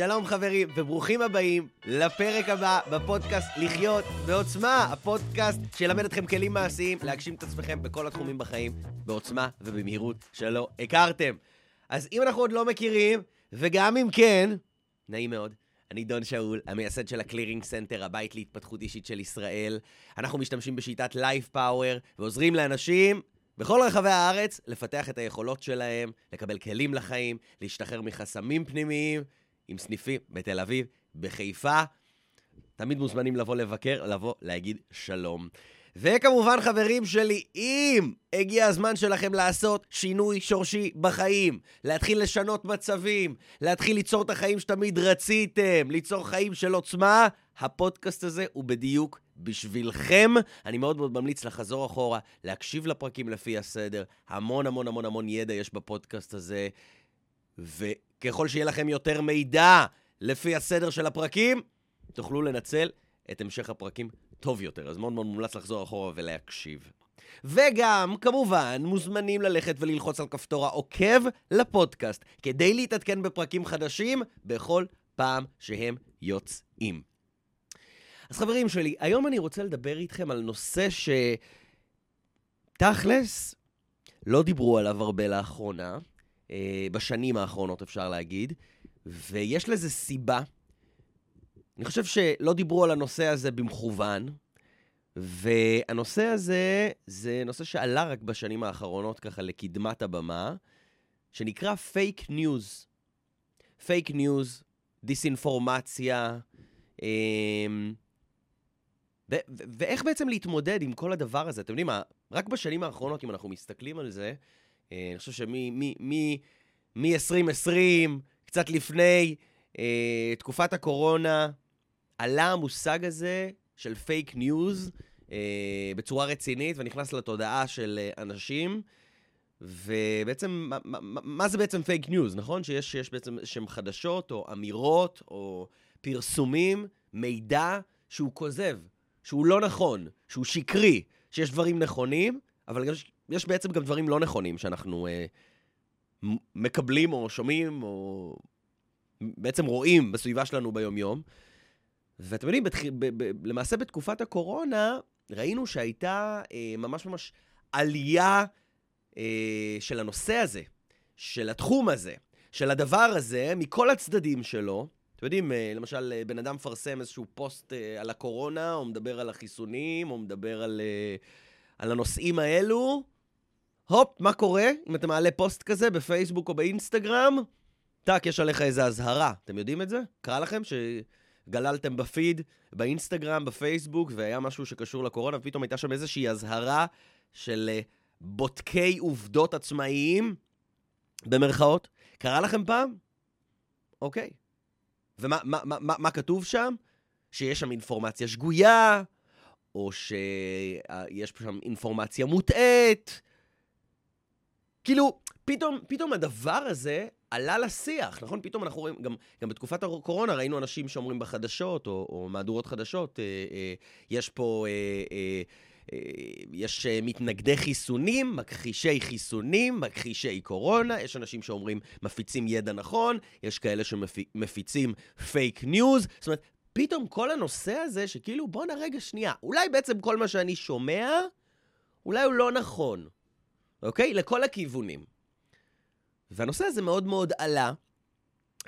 שלום חברים, וברוכים הבאים לפרק הבא בפודקאסט לחיות בעוצמה, הפודקאסט שילמד אתכם כלים מעשיים להגשים את עצמכם בכל התחומים בחיים, בעוצמה ובמהירות שלא הכרתם. אז אם אנחנו עוד לא מכירים, וגם אם כן, נעים מאוד. אני דון שאול, המייסד של הקלירינג סנטר, הבית להתפתחות אישית של ישראל. אנחנו משתמשים בשיטת לייף פאוור ועוזרים לאנשים בכל רחבי הארץ לפתח את היכולות שלהם, לקבל כלים לחיים, להשתחרר מחסמים פנימיים, עם סניפים בתל אביב, בחיפה. תמיד מוזמנים לבוא לבקר, לבוא להגיד שלום. וכמובן, חברים שלי, אם הגיע הזמן שלכם לעשות שינוי שורשי בחיים, להתחיל לשנות מצבים, להתחיל ליצור את החיים שתמיד רציתם, ליצור חיים של עוצמה, הפודקאסט הזה הוא בדיוק בשבילכם. אני מאוד מאוד ממליץ לחזור אחורה, להקשיב לפרקים לפי הסדר. המון המון המון המון ידע יש בפודקאסט הזה, וככל שיהיה לכם יותר מידע לפי הסדר של הפרקים, תוכלו לנצל את המשך הפרקים טוב יותר. אז מאוד מאוד מומלץ לחזור אחורה ולהקשיב. וגם, כמובן, מוזמנים ללכת וללחוץ על כפתור העוקב לפודקאסט, כדי להתעדכן בפרקים חדשים בכל פעם שהם יוצאים. אז חברים שלי, היום אני רוצה לדבר איתכם על נושא שתכלס לא דיברו עליו הרבה לאחרונה, בשנים האחרונות אפשר להגיד, ויש לזה סיבה. אני חושב שלא דיברו על הנושא הזה במכוון, והנושא הזה זה נושא שעלה רק בשנים האחרונות ככה לקדמת הבמה, שנקרא פייק ניוז. פייק ניוז, דיסאינפורמציה, אמ, ואיך בעצם להתמודד עם כל הדבר הזה? אתם יודעים מה, רק בשנים האחרונות, אם אנחנו מסתכלים על זה, אה, אני חושב שמ-2020, קצת לפני אה, תקופת הקורונה, עלה המושג הזה של פייק ניוז אה, בצורה רצינית ונכנס לתודעה של אנשים. ובעצם, מה, מה, מה זה בעצם פייק ניוז, נכון? שיש, שיש בעצם שם חדשות או אמירות או פרסומים, מידע שהוא כוזב. שהוא לא נכון, שהוא שקרי, שיש דברים נכונים, אבל יש, יש בעצם גם דברים לא נכונים שאנחנו אה, מקבלים או שומעים או בעצם רואים בסביבה שלנו ביום-יום. ואתם יודעים, בתח... ב- ב- למעשה בתקופת הקורונה ראינו שהייתה אה, ממש ממש עלייה אה, של הנושא הזה, של התחום הזה, של הדבר הזה, מכל הצדדים שלו. אתם יודעים, אה, למשל, אה, בן אדם מפרסם איזשהו פוסט אה, על הקורונה, או מדבר על החיסונים, או מדבר על, על הנושאים האלו. הופ, מה קורה אם אתה מעלה פוסט כזה בפייסבוק או באינסטגרם? טאק, יש עליך איזו אזהרה. אתם יודעים את זה? קרה לכם שגללתם בפיד, באינסטגרם, בפייסבוק, והיה משהו שקשור לקורונה, ופתאום הייתה שם איזושהי אזהרה של בודקי עובדות עצמאיים, במרכאות? קרה לכם פעם? אוקיי. ומה מה, מה, מה, מה כתוב שם? שיש שם אינפורמציה שגויה, או שיש שם אינפורמציה מוטעית. כאילו, פתאום, פתאום הדבר הזה עלה לשיח, נכון? פתאום אנחנו רואים, גם, גם בתקופת הקורונה ראינו אנשים שאומרים בחדשות, או, או מהדורות חדשות, אה, אה, יש פה... אה, אה, אה, יש אה, מתנגדי חיסונים, מכחישי חיסונים, מכחישי קורונה, יש אנשים שאומרים מפיצים ידע נכון, יש כאלה שמפיצים פייק ניוז, זאת אומרת, פתאום כל הנושא הזה שכאילו, בואנה רגע שנייה, אולי בעצם כל מה שאני שומע, אולי הוא לא נכון, אוקיי? לכל הכיוונים. והנושא הזה מאוד מאוד עלה.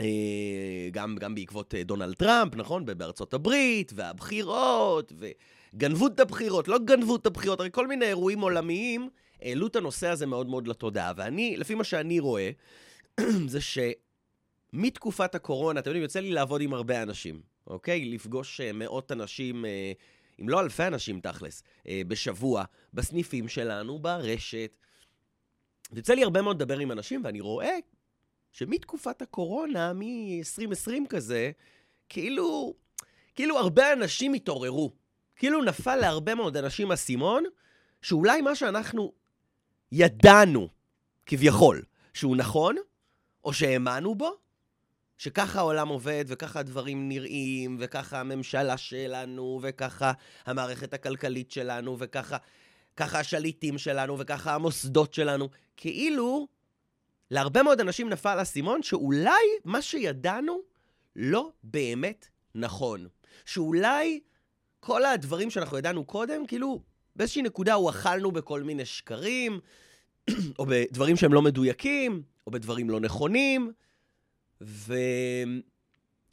אה, גם, גם בעקבות דונלד טראמפ, נכון? בארצות הברית, והבחירות, ו... גנבו את הבחירות, לא גנבו את הבחירות, הרי כל מיני אירועים עולמיים העלו את הנושא הזה מאוד מאוד לתודעה. ואני, לפי מה שאני רואה, זה שמתקופת הקורונה, אתם יודעים, יוצא לי לעבוד עם הרבה אנשים, אוקיי? לפגוש uh, מאות אנשים, אם לא אלפי אנשים תכלס, בשבוע, בסניפים שלנו, ברשת. יוצא לי הרבה מאוד לדבר עם אנשים, ואני רואה שמתקופת הקורונה, מ-2020 כזה, כאילו, כאילו הרבה אנשים התעוררו. כאילו נפל להרבה מאוד אנשים אסימון, שאולי מה שאנחנו ידענו, כביכול, שהוא נכון, או שהאמנו בו, שככה העולם עובד, וככה הדברים נראים, וככה הממשלה שלנו, וככה המערכת הכלכלית שלנו, וככה ככה השליטים שלנו, וככה המוסדות שלנו. כאילו, להרבה מאוד אנשים נפל האסימון שאולי מה שידענו לא באמת נכון. שאולי כל הדברים שאנחנו ידענו קודם, כאילו, באיזושהי נקודה הואכלנו בכל מיני שקרים, או בדברים שהם לא מדויקים, או בדברים לא נכונים, ויש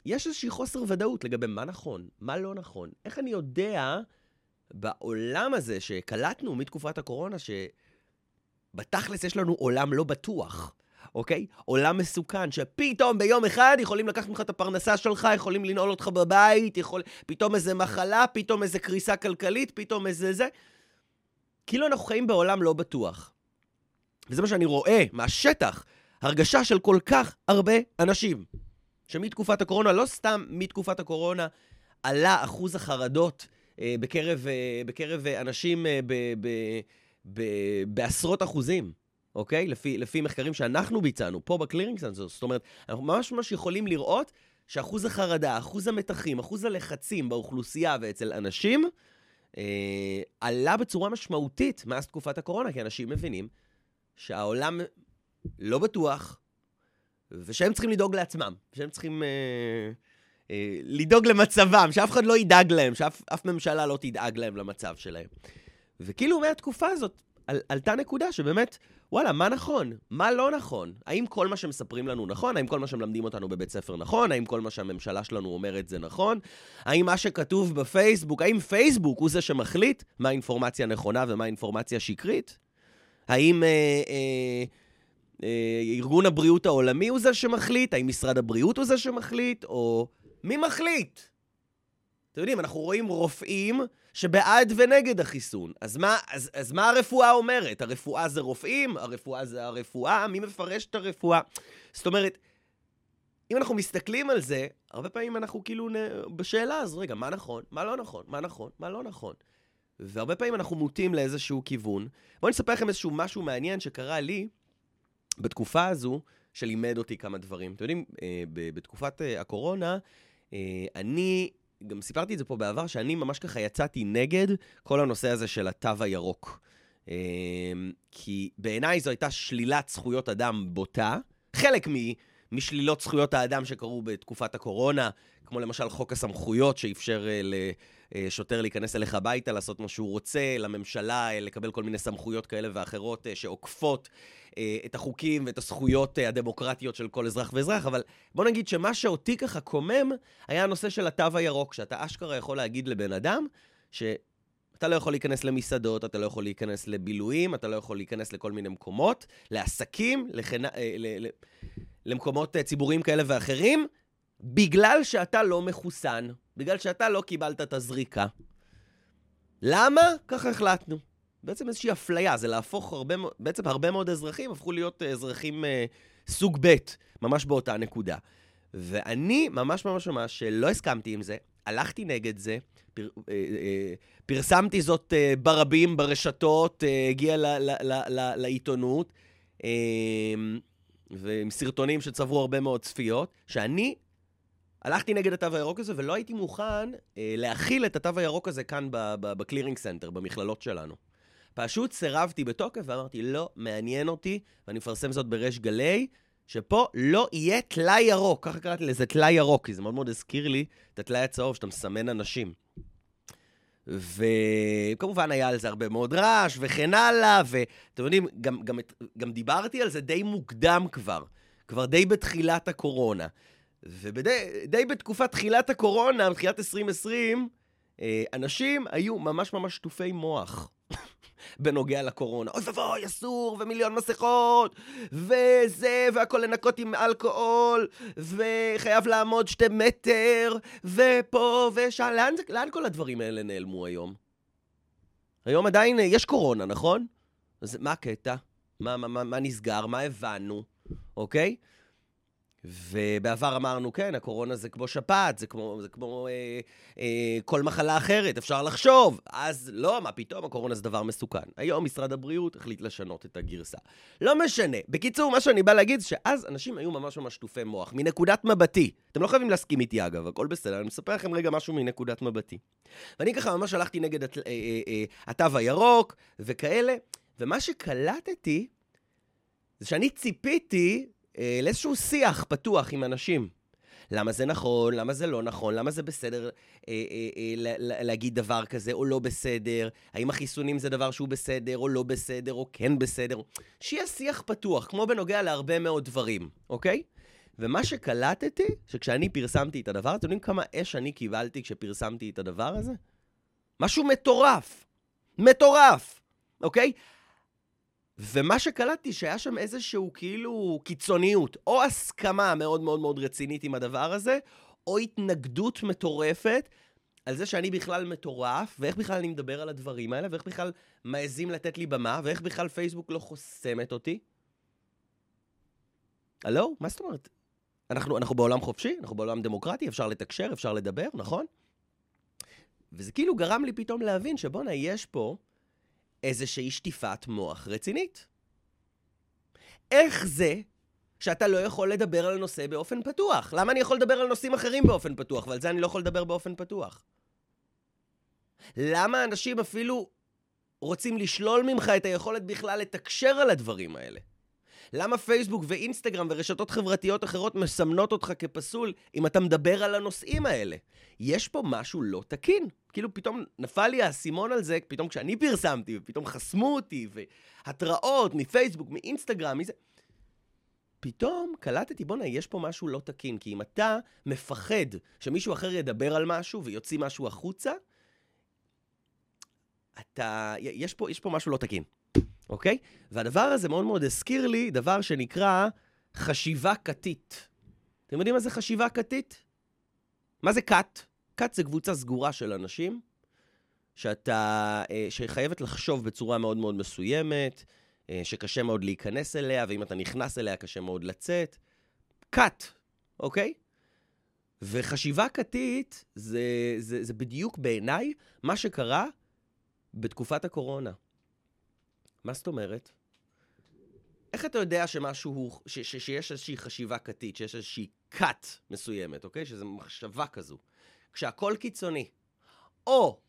איזושהי חוסר ודאות לגבי מה נכון, מה לא נכון. איך אני יודע בעולם הזה שקלטנו מתקופת הקורונה, שבתכלס יש לנו עולם לא בטוח, אוקיי? עולם מסוכן, שפתאום ביום אחד יכולים לקחת ממך את הפרנסה שלך, יכולים לנעול אותך בבית, יכול... פתאום איזה מחלה, פתאום איזה קריסה כלכלית, פתאום איזה זה. כאילו אנחנו חיים בעולם לא בטוח. וזה מה שאני רואה מהשטח, הרגשה של כל כך הרבה אנשים, שמתקופת הקורונה, לא סתם מתקופת הקורונה, עלה אחוז החרדות בקרב, אה, בקרב אנשים אה, ב, ב, ב, בעשרות אחוזים, אוקיי? לפי, לפי מחקרים שאנחנו ביצענו פה בקלירינג סנסוס. זאת אומרת, אנחנו ממש ממש יכולים לראות שאחוז החרדה, אחוז המתחים, אחוז הלחצים באוכלוסייה ואצל אנשים, אה, עלה בצורה משמעותית מאז תקופת הקורונה, כי אנשים מבינים שהעולם לא בטוח, ושהם צריכים לדאוג לעצמם, שהם צריכים אה, אה, לדאוג למצבם, שאף אחד לא ידאג להם, שאף ממשלה לא תדאג להם למצב שלהם. וכאילו מהתקופה הזאת על, עלתה נקודה שבאמת, וואלה, מה נכון? מה לא נכון? האם כל מה שמספרים לנו נכון? האם כל מה שמלמדים אותנו בבית ספר נכון? האם כל מה שהממשלה שלנו אומרת זה נכון? האם מה שכתוב בפייסבוק, האם פייסבוק הוא זה שמחליט מה אינפורמציה נכונה ומה אינפורמציה שקרית? האם אה, אה, אה, ארגון הבריאות העולמי הוא זה שמחליט? האם משרד הבריאות הוא זה שמחליט? או מי מחליט? אתם יודעים, אנחנו רואים רופאים שבעד ונגד החיסון. אז מה, אז, אז מה הרפואה אומרת? הרפואה זה רופאים? הרפואה זה הרפואה? מי מפרש את הרפואה? זאת אומרת, אם אנחנו מסתכלים על זה, הרבה פעמים אנחנו כאילו נ... בשאלה, אז רגע, מה נכון? מה לא נכון? מה נכון? מה לא נכון? והרבה פעמים אנחנו מוטים לאיזשהו כיוון. בואו אני אספר לכם איזשהו משהו מעניין שקרה לי בתקופה הזו, שלימד אותי כמה דברים. אתם יודעים, אה, בתקופת אה, הקורונה, אני גם סיפרתי את זה פה בעבר, שאני ממש ככה יצאתי נגד כל הנושא הזה של התו הירוק. אמ, כי בעיניי זו הייתה שלילת זכויות אדם בוטה. חלק משלילות זכויות האדם שקרו בתקופת הקורונה, כמו למשל חוק הסמכויות שאפשר אה, לשוטר להיכנס אליך הביתה, לעשות מה שהוא רוצה, לממשלה אה, לקבל כל מיני סמכויות כאלה ואחרות אה, שעוקפות אה, את החוקים ואת הזכויות אה, הדמוקרטיות של כל אזרח ואזרח, אבל בוא נגיד שמה שאותי ככה קומם היה הנושא של התו הירוק, שאתה אשכרה יכול להגיד לבן אדם שאתה לא יכול להיכנס למסעדות, אתה לא יכול להיכנס לבילויים, אתה לא יכול להיכנס לכל מיני מקומות, לעסקים, לחנ... אה, ל... ל... למקומות ציבוריים כאלה ואחרים, בגלל שאתה לא מחוסן, בגלל שאתה לא קיבלת את הזריקה. למה? ככה החלטנו. בעצם איזושהי אפליה, זה להפוך הרבה, בעצם הרבה מאוד אזרחים הפכו להיות אה, אזרחים אה, סוג ב', ממש באותה נקודה. ואני ממש ממש ממש לא הסכמתי עם זה, הלכתי נגד זה, פר, אה, אה, פרסמתי זאת אה, ברבים, ברשתות, אה, הגיע ל, ל, ל, ל, לעיתונות, אה, ועם סרטונים שצברו הרבה מאוד צפיות, שאני הלכתי נגד התו הירוק הזה, ולא הייתי מוכן אה, להכיל את התו הירוק הזה כאן ב Clearing Center, במכללות שלנו. פשוט סירבתי בתוקף ואמרתי, לא מעניין אותי, ואני מפרסם זאת בריש גלי, שפה לא יהיה טלאי ירוק. ככה קראתי לזה טלאי ירוק, כי זה מאוד מאוד הזכיר לי את הטלאי הצהוב שאתה מסמן אנשים. וכמובן היה על זה הרבה מאוד רעש וכן הלאה, ואתם יודעים, גם, גם, גם דיברתי על זה די מוקדם כבר, כבר די בתחילת הקורונה. ודי בתקופת תחילת הקורונה, בתחילת 2020, אה, אנשים היו ממש ממש שטופי מוח. בנוגע לקורונה. אוי ואבוי, אסור, ומיליון מסכות, וזה, והכל לנקות עם אלכוהול, וחייב לעמוד שתי מטר, ופה ושם. לאן, לאן כל הדברים האלה נעלמו היום? היום עדיין יש קורונה, נכון? אז מה הקטע? מה, מה, מה, מה נסגר? מה הבנו? אוקיי? ובעבר אמרנו, כן, הקורונה זה כמו שפעת, זה כמו, זה כמו אה, אה, כל מחלה אחרת, אפשר לחשוב. אז לא, מה פתאום, הקורונה זה דבר מסוכן. היום משרד הבריאות החליט לשנות את הגרסה. לא משנה. בקיצור, מה שאני בא להגיד שאז אנשים היו ממש ממש שטופי מוח, מנקודת מבטי. אתם לא חייבים להסכים איתי, אגב, הכל בסדר, אני מספר לכם רגע משהו מנקודת מבטי. ואני ככה ממש הלכתי נגד הת, אה, אה, אה, התו הירוק וכאלה, ומה שקלטתי זה שאני ציפיתי אה, לאיזשהו שיח פתוח עם אנשים. למה זה נכון, למה זה לא נכון, למה זה בסדר אה, אה, אה, לה, להגיד דבר כזה או לא בסדר, האם החיסונים זה דבר שהוא בסדר או לא בסדר או כן בסדר. שיהיה שיח פתוח, כמו בנוגע להרבה מאוד דברים, אוקיי? ומה שקלטתי, שכשאני פרסמתי את הדבר, אתם יודעים כמה אש אני קיבלתי כשפרסמתי את הדבר הזה? משהו מטורף. מטורף, אוקיי? ומה שקלטתי, שהיה שם איזשהו כאילו קיצוניות, או הסכמה מאוד מאוד מאוד רצינית עם הדבר הזה, או התנגדות מטורפת על זה שאני בכלל מטורף, ואיך בכלל אני מדבר על הדברים האלה, ואיך בכלל מעזים לתת לי במה, ואיך בכלל פייסבוק לא חוסמת אותי. הלו? מה זאת אומרת? אנחנו, אנחנו בעולם חופשי, אנחנו בעולם דמוקרטי, אפשר לתקשר, אפשר לדבר, נכון? וזה כאילו גרם לי פתאום להבין שבואנה, יש פה איזושהי שטיפת מוח רצינית. איך זה שאתה לא יכול לדבר על נושא באופן פתוח? למה אני יכול לדבר על נושאים אחרים באופן פתוח, ועל זה אני לא יכול לדבר באופן פתוח? למה אנשים אפילו רוצים לשלול ממך את היכולת בכלל לתקשר על הדברים האלה? למה פייסבוק ואינסטגרם ורשתות חברתיות אחרות מסמנות אותך כפסול אם אתה מדבר על הנושאים האלה? יש פה משהו לא תקין. כאילו פתאום נפל לי האסימון על זה, פתאום כשאני פרסמתי, ופתאום חסמו אותי, והתראות מפייסבוק, מאינסטגרם, מזה... פתאום קלטתי, בואנה, יש פה משהו לא תקין. כי אם אתה מפחד שמישהו אחר ידבר על משהו ויוציא משהו החוצה, אתה... יש פה, יש פה משהו לא תקין. אוקיי? והדבר הזה מאוד מאוד הזכיר לי דבר שנקרא חשיבה כתית. אתם יודעים מה זה חשיבה כתית? מה זה כת? כת זה קבוצה סגורה של אנשים שאתה, אה, שחייבת לחשוב בצורה מאוד מאוד מסוימת, אה, שקשה מאוד להיכנס אליה, ואם אתה נכנס אליה קשה מאוד לצאת. כת, אוקיי? וחשיבה כתית זה, זה, זה בדיוק בעיניי מה שקרה בתקופת הקורונה. מה זאת אומרת? איך אתה יודע שמשהו, ש, ש, שיש איזושהי חשיבה כתית, שיש איזושהי כת מסוימת, אוקיי? שזו מחשבה כזו. כשהכול קיצוני. או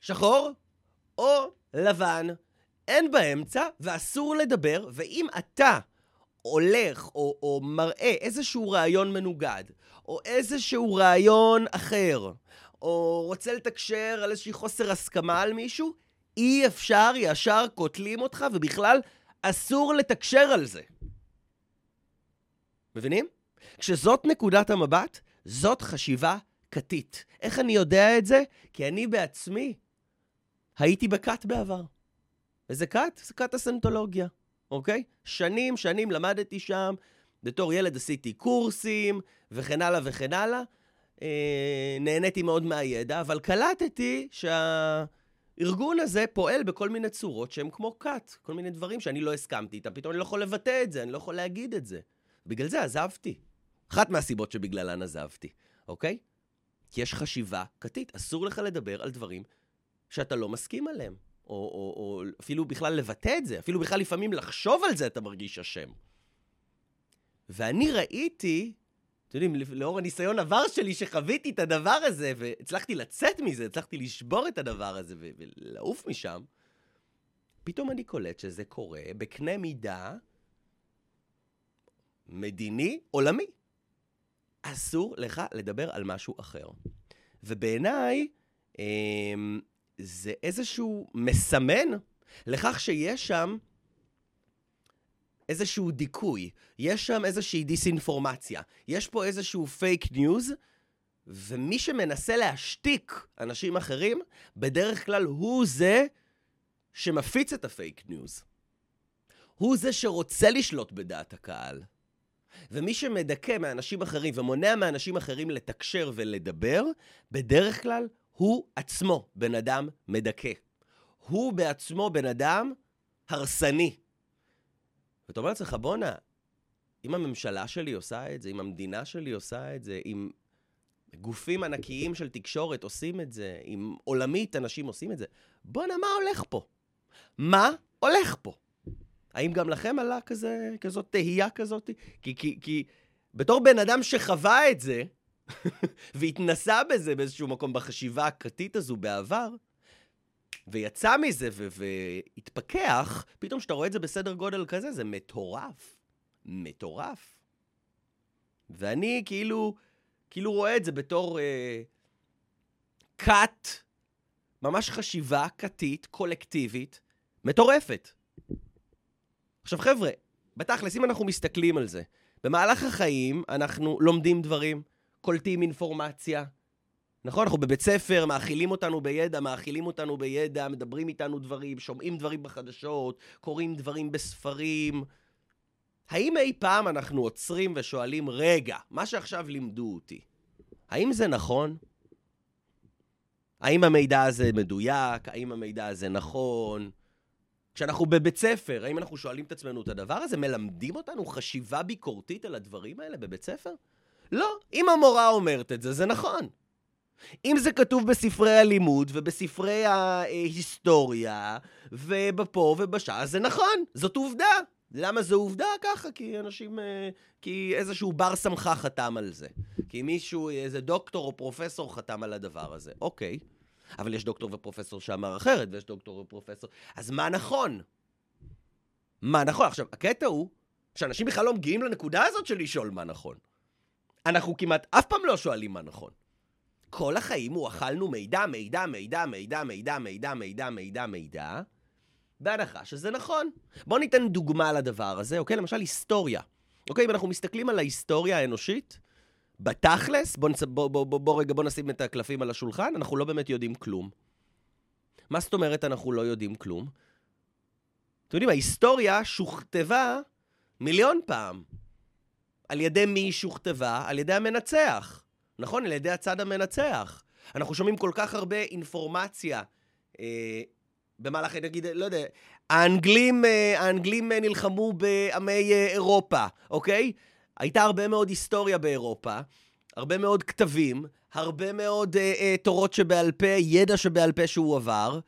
שחור, או לבן. אין באמצע, ואסור לדבר, ואם אתה הולך או, או מראה איזשהו רעיון מנוגד, או איזשהו רעיון אחר, או רוצה לתקשר על איזושהי חוסר הסכמה על מישהו, אי אפשר, ישר קוטלים אותך, ובכלל אסור לתקשר על זה. מבינים? כשזאת נקודת המבט, זאת חשיבה כתית. איך אני יודע את זה? כי אני בעצמי הייתי בכת בעבר. איזה כת? זה כת הסנטולוגיה, אוקיי? שנים, שנים למדתי שם, בתור ילד עשיתי קורסים, וכן הלאה וכן הלאה. אה, נהניתי מאוד מהידע, אבל קלטתי שה... הארגון הזה פועל בכל מיני צורות שהן כמו כת, כל מיני דברים שאני לא הסכמתי איתם, פתאום אני לא יכול לבטא את זה, אני לא יכול להגיד את זה. בגלל זה עזבתי. אחת מהסיבות שבגללן עזבתי, אוקיי? כי יש חשיבה כתית, אסור לך לדבר על דברים שאתה לא מסכים עליהם. או, או, או אפילו בכלל לבטא את זה, אפילו בכלל לפעמים לחשוב על זה אתה מרגיש אשם. ואני ראיתי אתם יודעים, לאור הניסיון עבר שלי שחוויתי את הדבר הזה, והצלחתי לצאת מזה, הצלחתי לשבור את הדבר הזה ולעוף משם, פתאום אני קולט שזה קורה בקנה מידה מדיני עולמי. אסור לך לדבר על משהו אחר. ובעיניי, אה, זה איזשהו מסמן לכך שיש שם איזשהו דיכוי, יש שם איזושהי דיסאינפורמציה, יש פה איזשהו פייק ניוז, ומי שמנסה להשתיק אנשים אחרים, בדרך כלל הוא זה שמפיץ את הפייק ניוז. הוא זה שרוצה לשלוט בדעת הקהל. ומי שמדכא מאנשים אחרים ומונע מאנשים אחרים לתקשר ולדבר, בדרך כלל הוא עצמו בן אדם מדכא. הוא בעצמו בן אדם הרסני. ואתה אומר לעצמך, בואנה, אם הממשלה שלי עושה את זה, אם המדינה שלי עושה את זה, אם גופים ענקיים של תקשורת עושים את זה, אם עולמית אנשים עושים את זה, בואנה, מה הולך פה? מה הולך פה? האם גם לכם עלה כזה, כזאת תהייה כזאת? כי, כי, כי בתור בן אדם שחווה את זה, והתנסה בזה באיזשהו מקום בחשיבה הכתית הזו בעבר, ויצא מזה והתפכח, פתאום כשאתה רואה את זה בסדר גודל כזה, זה מטורף. מטורף. ואני כאילו, כאילו רואה את זה בתור אה, כת, ממש חשיבה כתית, קולקטיבית, מטורפת. עכשיו חבר'ה, בתכלס, אם אנחנו מסתכלים על זה, במהלך החיים אנחנו לומדים דברים, קולטים אינפורמציה, נכון? אנחנו בבית ספר, מאכילים אותנו בידע, מאכילים אותנו בידע, מדברים איתנו דברים, שומעים דברים בחדשות, קוראים דברים בספרים. האם אי פעם אנחנו עוצרים ושואלים, רגע, מה שעכשיו לימדו אותי, האם זה נכון? האם המידע הזה מדויק? האם המידע הזה נכון? כשאנחנו בבית ספר, האם אנחנו שואלים את עצמנו את הדבר הזה? מלמדים אותנו חשיבה ביקורתית על הדברים האלה בבית ספר? לא. אם המורה אומרת את זה, זה נכון. אם זה כתוב בספרי הלימוד ובספרי ההיסטוריה ובפה ובשעה, זה נכון, זאת עובדה. למה זו עובדה? ככה, כי אנשים... אה, כי איזשהו בר סמכה חתם על זה. כי מישהו, איזה דוקטור או פרופסור חתם על הדבר הזה. אוקיי. אבל יש דוקטור ופרופסור שאמר אחרת, ויש דוקטור ופרופסור... אז מה נכון? מה נכון? עכשיו, הקטע הוא שאנשים בכלל לא מגיעים לנקודה הזאת של לשאול מה נכון. אנחנו כמעט אף פעם לא שואלים מה נכון. כל החיים הוא אכלנו מידע, מידע, מידע, מידע, מידע, מידע, מידע, מידע, מידע, בהנחה שזה נכון. בואו ניתן דוגמה לדבר הזה, אוקיי? למשל היסטוריה. אוקיי, אם אנחנו מסתכלים על ההיסטוריה האנושית, בתכלס, בואו נצ... בוא, בוא, בוא, בוא רגע, בואו נשים את הקלפים על השולחן, אנחנו לא באמת יודעים כלום. מה זאת אומרת אנחנו לא יודעים כלום? אתם יודעים, ההיסטוריה שוכתבה מיליון פעם. על ידי מי היא שוכתבה? על ידי המנצח. נכון? על ידי הצד המנצח. אנחנו שומעים כל כך הרבה אינפורמציה אה, במהלך, נגיד, לא יודע, האנגלים, אה, האנגלים נלחמו בעמי אה, אירופה, אוקיי? הייתה הרבה מאוד היסטוריה באירופה, הרבה מאוד כתבים, הרבה מאוד אה, אה, תורות שבעל פה, ידע שבעל פה שהוא עבר.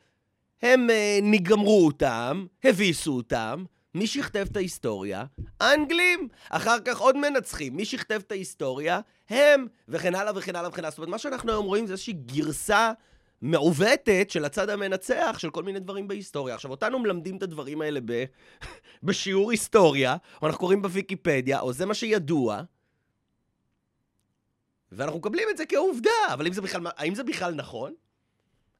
הם אה, נגמרו אותם, הביסו אותם, מי שכתב את ההיסטוריה? האנגלים. אחר כך עוד מנצחים. מי שכתב את ההיסטוריה? הם. וכן הלאה וכן הלאה וכן הלאה. זאת אומרת, מה שאנחנו היום רואים זה איזושהי גרסה מעוותת של הצד המנצח של כל מיני דברים בהיסטוריה. עכשיו, אותנו מלמדים את הדברים האלה ב... בשיעור היסטוריה, או אנחנו קוראים בוויקיפדיה, או זה מה שידוע, ואנחנו מקבלים את זה כעובדה, אבל זה בכלל, האם זה בכלל נכון?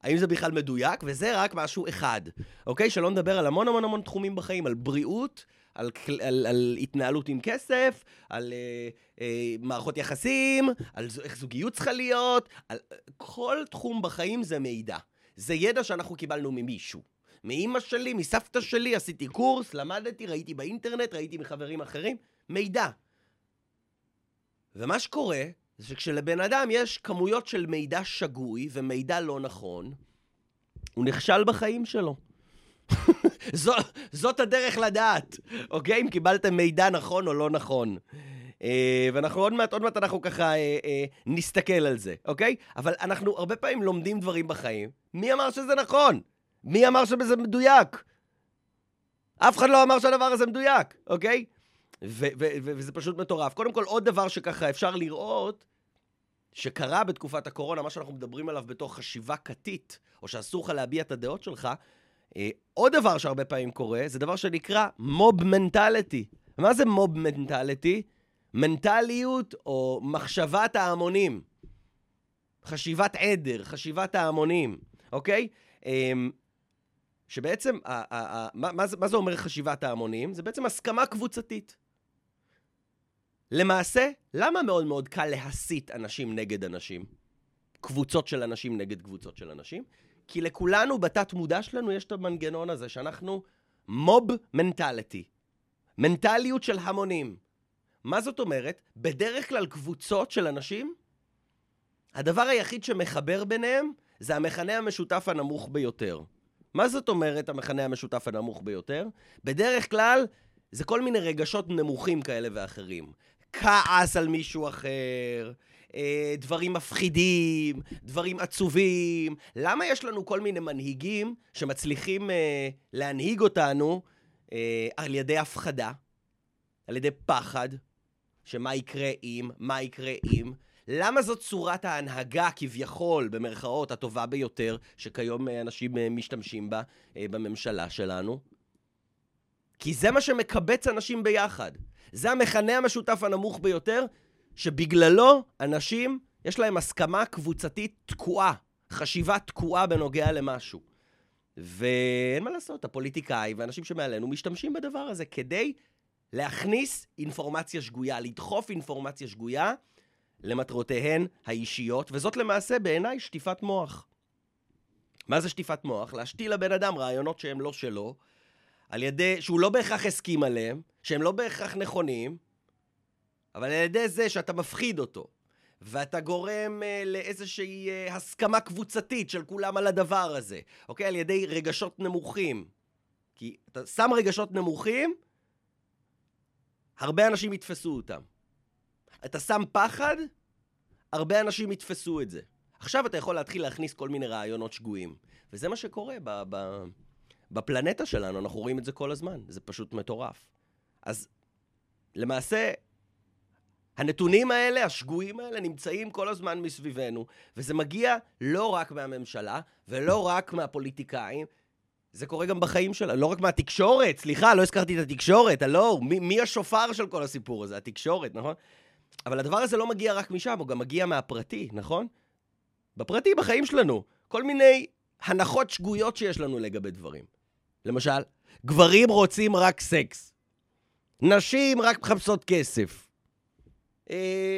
האם זה בכלל מדויק? וזה רק משהו אחד, אוקיי? שלא נדבר על המון המון המון תחומים בחיים, על בריאות, על, על, על התנהלות עם כסף, על אה, אה, מערכות יחסים, על איך זוגיות צריכה להיות, על כל תחום בחיים זה מידע. זה ידע שאנחנו קיבלנו ממישהו. מאימא שלי, מסבתא שלי, עשיתי קורס, למדתי, ראיתי באינטרנט, ראיתי מחברים אחרים, מידע. ומה שקורה, זה שכשלבן אדם יש כמויות של מידע שגוי ומידע לא נכון, הוא נכשל בחיים שלו. זו, זאת הדרך לדעת, אוקיי? אם קיבלתם מידע נכון או לא נכון. אה, ואנחנו עוד מעט, עוד מעט אנחנו ככה אה, אה, נסתכל על זה, אוקיי? אבל אנחנו הרבה פעמים לומדים דברים בחיים. מי אמר שזה נכון? מי אמר שזה מדויק? אף אחד לא אמר שהדבר הזה מדויק, אוקיי? ו- ו- ו- וזה פשוט מטורף. קודם כל, עוד דבר שככה אפשר לראות, שקרה בתקופת הקורונה, מה שאנחנו מדברים עליו בתור חשיבה כתית, או שאסור לך להביע את הדעות שלך, אה, עוד דבר שהרבה פעמים קורה, זה דבר שנקרא מוב מנטליטי. מה זה מוב מנטליטי? מנטליות או מחשבת ההמונים. חשיבת עדר, חשיבת ההמונים, אוקיי? אה, שבעצם, מה זה אומר חשיבת ההמונים? זה בעצם הסכמה קבוצתית. למעשה, למה מאוד מאוד קל להסית אנשים נגד אנשים? קבוצות של אנשים נגד קבוצות של אנשים? כי לכולנו, בתת מודע שלנו, יש את המנגנון הזה שאנחנו מוב מנטליטי. מנטליות של המונים. מה זאת אומרת? בדרך כלל קבוצות של אנשים, הדבר היחיד שמחבר ביניהם זה המכנה המשותף הנמוך ביותר. מה זאת אומרת המכנה המשותף הנמוך ביותר? בדרך כלל זה כל מיני רגשות נמוכים כאלה ואחרים. כעס על מישהו אחר, אה, דברים מפחידים, דברים עצובים. למה יש לנו כל מיני מנהיגים שמצליחים אה, להנהיג אותנו אה, על ידי הפחדה, על ידי פחד, שמה יקרה אם, מה יקרה אם? למה זאת צורת ההנהגה כביכול, במרכאות, הטובה ביותר, שכיום אנשים משתמשים בה בממשלה שלנו? כי זה מה שמקבץ אנשים ביחד. זה המכנה המשותף הנמוך ביותר שבגללו אנשים, יש להם הסכמה קבוצתית תקועה, חשיבה תקועה בנוגע למשהו. ואין מה לעשות, הפוליטיקאים ואנשים שמעלינו משתמשים בדבר הזה כדי להכניס אינפורמציה שגויה, לדחוף אינפורמציה שגויה למטרותיהן האישיות, וזאת למעשה בעיניי שטיפת מוח. מה זה שטיפת מוח? להשתיל לבן אדם רעיונות שהם לא שלו, על ידי, שהוא לא בהכרח הסכים עליהם, שהם לא בהכרח נכונים, אבל על ידי זה שאתה מפחיד אותו, ואתה גורם uh, לאיזושהי uh, הסכמה קבוצתית של כולם על הדבר הזה, אוקיי? על ידי רגשות נמוכים. כי אתה שם רגשות נמוכים, הרבה אנשים יתפסו אותם. אתה שם פחד, הרבה אנשים יתפסו את זה. עכשיו אתה יכול להתחיל להכניס כל מיני רעיונות שגויים. וזה מה שקורה ב- ב- בפלנטה שלנו, אנחנו רואים את זה כל הזמן. זה פשוט מטורף. אז למעשה, הנתונים האלה, השגויים האלה, נמצאים כל הזמן מסביבנו, וזה מגיע לא רק מהממשלה, ולא רק מהפוליטיקאים, זה קורה גם בחיים שלה, לא רק מהתקשורת, סליחה, לא הזכרתי את התקשורת, הלו, מי, מי השופר של כל הסיפור הזה? התקשורת, נכון? אבל הדבר הזה לא מגיע רק משם, הוא גם מגיע מהפרטי, נכון? בפרטי, בחיים שלנו. כל מיני הנחות שגויות שיש לנו לגבי דברים. למשל, גברים רוצים רק סקס. נשים רק מחפשות כסף. אה,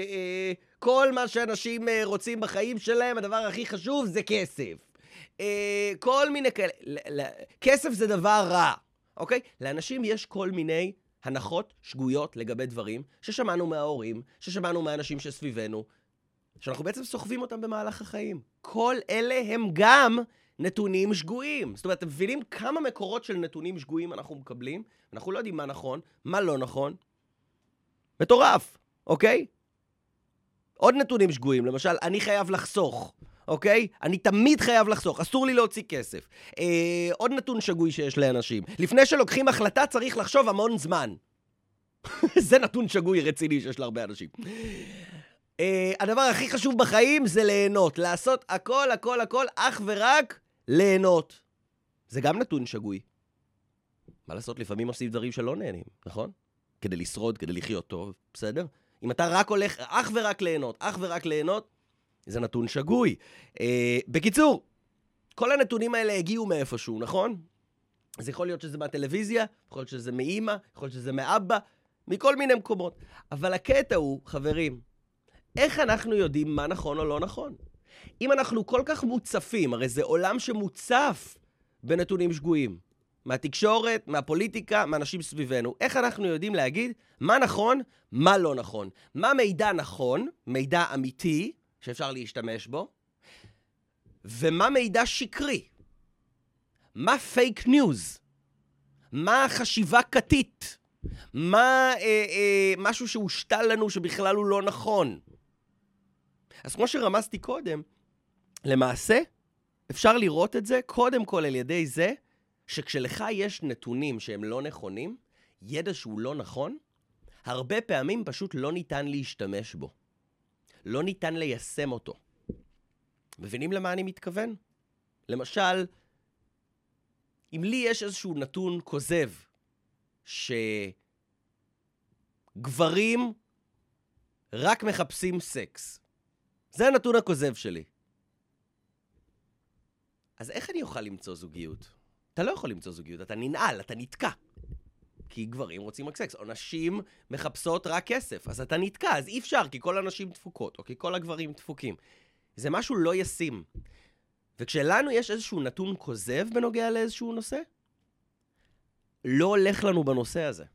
אה, כל מה שאנשים אה, רוצים בחיים שלהם, הדבר הכי חשוב זה כסף. כל מיני כאלה. כסף זה דבר רע, אוקיי? לאנשים יש כל מיני הנחות שגויות לגבי דברים ששמענו מההורים, ששמענו מהאנשים שסביבנו, שאנחנו בעצם סוחבים אותם במהלך החיים. כל אלה הם גם נתונים שגויים. זאת אומרת, אתם מבינים כמה מקורות של נתונים שגויים אנחנו מקבלים? אנחנו לא יודעים מה נכון, מה לא נכון. מטורף, אוקיי? עוד נתונים שגויים, למשל, אני חייב לחסוך. אוקיי? אני תמיד חייב לחסוך, אסור לי להוציא כסף. אה, עוד נתון שגוי שיש לאנשים. לפני שלוקחים החלטה צריך לחשוב המון זמן. זה נתון שגוי רציני שיש להרבה אנשים. אה, הדבר הכי חשוב בחיים זה ליהנות. לעשות הכל, הכל, הכל, אך ורק ליהנות. זה גם נתון שגוי. מה לעשות, לפעמים עושים דברים שלא נהנים, נכון? כדי לשרוד, כדי לחיות טוב, בסדר? אם אתה רק הולך אך ורק ליהנות, אך ורק ליהנות, זה נתון שגוי. אה, בקיצור, כל הנתונים האלה הגיעו מאיפשהו, נכון? אז יכול להיות שזה מהטלוויזיה, יכול להיות שזה מאימא, יכול להיות שזה מאבא, מכל מיני מקומות. אבל הקטע הוא, חברים, איך אנחנו יודעים מה נכון או לא נכון? אם אנחנו כל כך מוצפים, הרי זה עולם שמוצף בנתונים שגויים. מהתקשורת, מהפוליטיקה, מאנשים סביבנו. איך אנחנו יודעים להגיד מה נכון, מה לא נכון? מה מידע נכון, מידע אמיתי, שאפשר להשתמש בו, ומה מידע שקרי? מה פייק ניוז? מה חשיבה כתית? מה אה, אה, משהו שהושתל לנו שבכלל הוא לא נכון? אז כמו שרמזתי קודם, למעשה אפשר לראות את זה קודם כל על ידי זה שכשלך יש נתונים שהם לא נכונים, ידע שהוא לא נכון, הרבה פעמים פשוט לא ניתן להשתמש בו. לא ניתן ליישם אותו. מבינים למה אני מתכוון? למשל, אם לי יש איזשהו נתון כוזב, שגברים רק מחפשים סקס, זה הנתון הכוזב שלי. אז איך אני אוכל למצוא זוגיות? אתה לא יכול למצוא זוגיות, אתה ננעל, אתה נתקע. כי גברים רוצים רק סקס, או נשים מחפשות רק כסף, אז אתה נתקע, אז אי אפשר, כי כל הנשים דפוקות, או כי כל הגברים דפוקים. זה משהו לא ישים. וכשלנו יש איזשהו נתון כוזב בנוגע לאיזשהו נושא, לא הולך לנו בנושא הזה.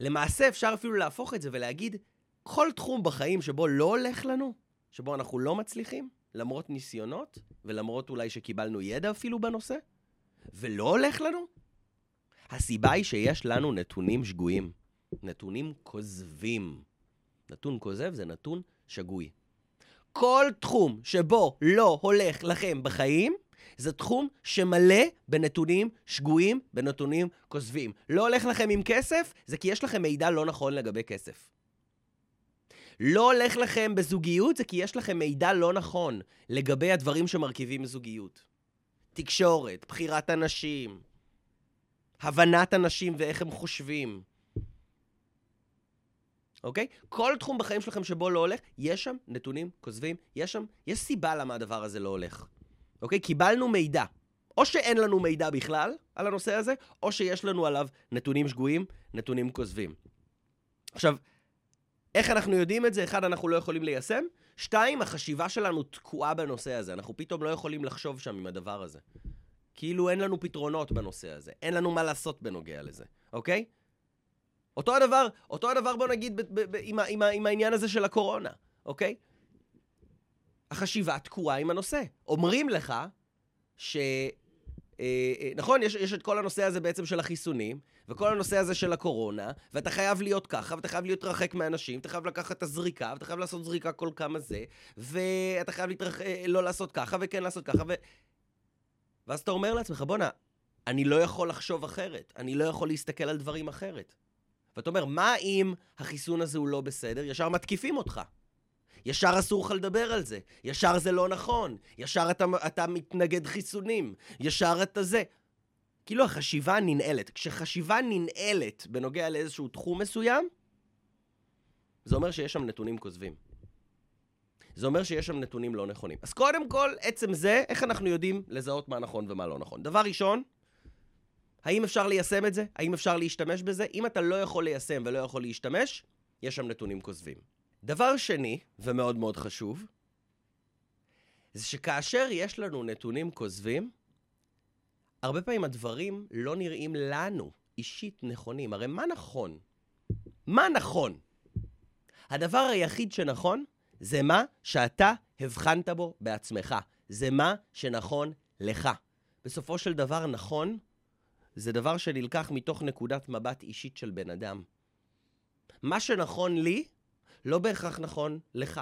למעשה אפשר אפילו להפוך את זה ולהגיד, כל תחום בחיים שבו לא הולך לנו, שבו אנחנו לא מצליחים, למרות ניסיונות, ולמרות אולי שקיבלנו ידע אפילו בנושא, ולא הולך לנו, הסיבה היא שיש לנו נתונים שגויים. נתונים כוזבים. נתון כוזב זה נתון שגוי. כל תחום שבו לא הולך לכם בחיים, זה תחום שמלא בנתונים שגויים, בנתונים כוזבים. לא הולך לכם עם כסף, זה כי יש לכם מידע לא נכון לגבי כסף. לא הולך לכם בזוגיות, זה כי יש לכם מידע לא נכון לגבי הדברים שמרכיבים זוגיות. תקשורת, בחירת אנשים, הבנת אנשים ואיך הם חושבים. אוקיי? כל תחום בחיים שלכם שבו לא הולך, יש שם נתונים כוזבים, יש שם, יש סיבה למה הדבר הזה לא הולך. אוקיי? קיבלנו מידע. או שאין לנו מידע בכלל על הנושא הזה, או שיש לנו עליו נתונים שגויים, נתונים כוזבים. עכשיו, איך אנחנו יודעים את זה? אחד, אנחנו לא יכולים ליישם. שתיים, החשיבה שלנו תקועה בנושא הזה. אנחנו פתאום לא יכולים לחשוב שם עם הדבר הזה. כאילו אין לנו פתרונות בנושא הזה. אין לנו מה לעשות בנוגע לזה, אוקיי? אותו הדבר, אותו הדבר בוא נגיד ב- ב- ב- עם, ה- עם, ה- עם העניין הזה של הקורונה, אוקיי? החשיבה תקועה עם הנושא. אומרים לך ש... אה, אה, נכון, יש, יש את כל הנושא הזה בעצם של החיסונים, וכל הנושא הזה של הקורונה, ואתה חייב להיות ככה, ואתה חייב להתרחק מאנשים, אתה חייב לקחת את הזריקה, ואתה חייב לעשות זריקה כל כמה זה, ואתה חייב להתרח... אה, לא לעשות ככה, וכן לעשות ככה, ו... ואז אתה אומר לעצמך, בואנה, אני לא יכול לחשוב אחרת, אני לא יכול להסתכל על דברים אחרת. ואתה אומר, מה אם החיסון הזה הוא לא בסדר? ישר מתקיפים אותך. ישר אסור לך לדבר על זה. ישר זה לא נכון. ישר אתה, אתה מתנגד חיסונים. ישר אתה זה. כאילו החשיבה ננעלת. כשחשיבה ננעלת בנוגע לאיזשהו תחום מסוים, זה אומר שיש שם נתונים כוזבים. זה אומר שיש שם נתונים לא נכונים. אז קודם כל, עצם זה, איך אנחנו יודעים לזהות מה נכון ומה לא נכון. דבר ראשון, האם אפשר ליישם את זה? האם אפשר להשתמש בזה? אם אתה לא יכול ליישם ולא יכול להשתמש, יש שם נתונים כוזבים. דבר שני, ומאוד מאוד חשוב, זה שכאשר יש לנו נתונים כוזבים, הרבה פעמים הדברים לא נראים לנו אישית נכונים. הרי מה נכון? מה נכון? הדבר היחיד שנכון זה מה שאתה הבחנת בו בעצמך. זה מה שנכון לך. בסופו של דבר, נכון זה דבר שנלקח מתוך נקודת מבט אישית של בן אדם. מה שנכון לי, לא בהכרח נכון לך,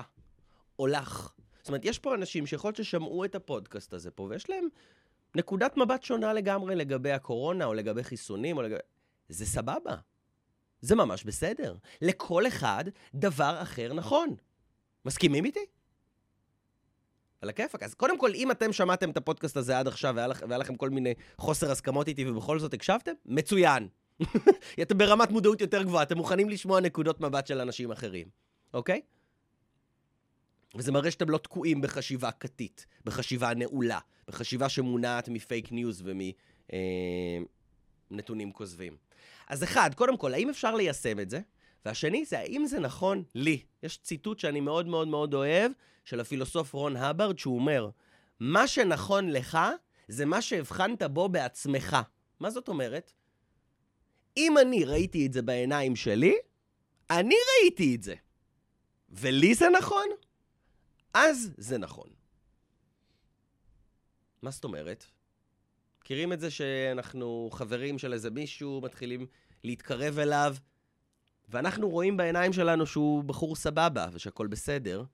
או לך. זאת אומרת, יש פה אנשים שיכול להיות ששמעו את הפודקאסט הזה פה, ויש להם נקודת מבט שונה לגמרי לגבי הקורונה, או לגבי חיסונים, או לגבי... זה סבבה. זה ממש בסדר. לכל אחד דבר אחר נכון. מסכימים איתי? על הכיפאק. אז קודם כל, אם אתם שמעתם את הפודקאסט הזה עד עכשיו, והיה, לכ... והיה לכם כל מיני חוסר הסכמות איתי, ובכל זאת הקשבתם, מצוין. אתם ברמת מודעות יותר גבוהה, אתם מוכנים לשמוע נקודות מבט של אנשים אחרים, אוקיי? וזה מראה שאתם לא תקועים בחשיבה כתית, בחשיבה נעולה, בחשיבה שמונעת מפייק ניוז ומנתונים אה, כוזבים. אז אחד, קודם כל, האם אפשר ליישם את זה? והשני זה האם זה נכון לי. יש ציטוט שאני מאוד מאוד מאוד אוהב, של הפילוסוף רון האברד, שהוא אומר, מה שנכון לך, זה מה שהבחנת בו בעצמך. מה זאת אומרת? אם אני ראיתי את זה בעיניים שלי, אני ראיתי את זה. ולי זה נכון? אז זה נכון. מה זאת אומרת? מכירים את זה שאנחנו חברים של איזה מישהו, מתחילים להתקרב אליו, ואנחנו רואים בעיניים שלנו שהוא בחור סבבה ושהכול בסדר,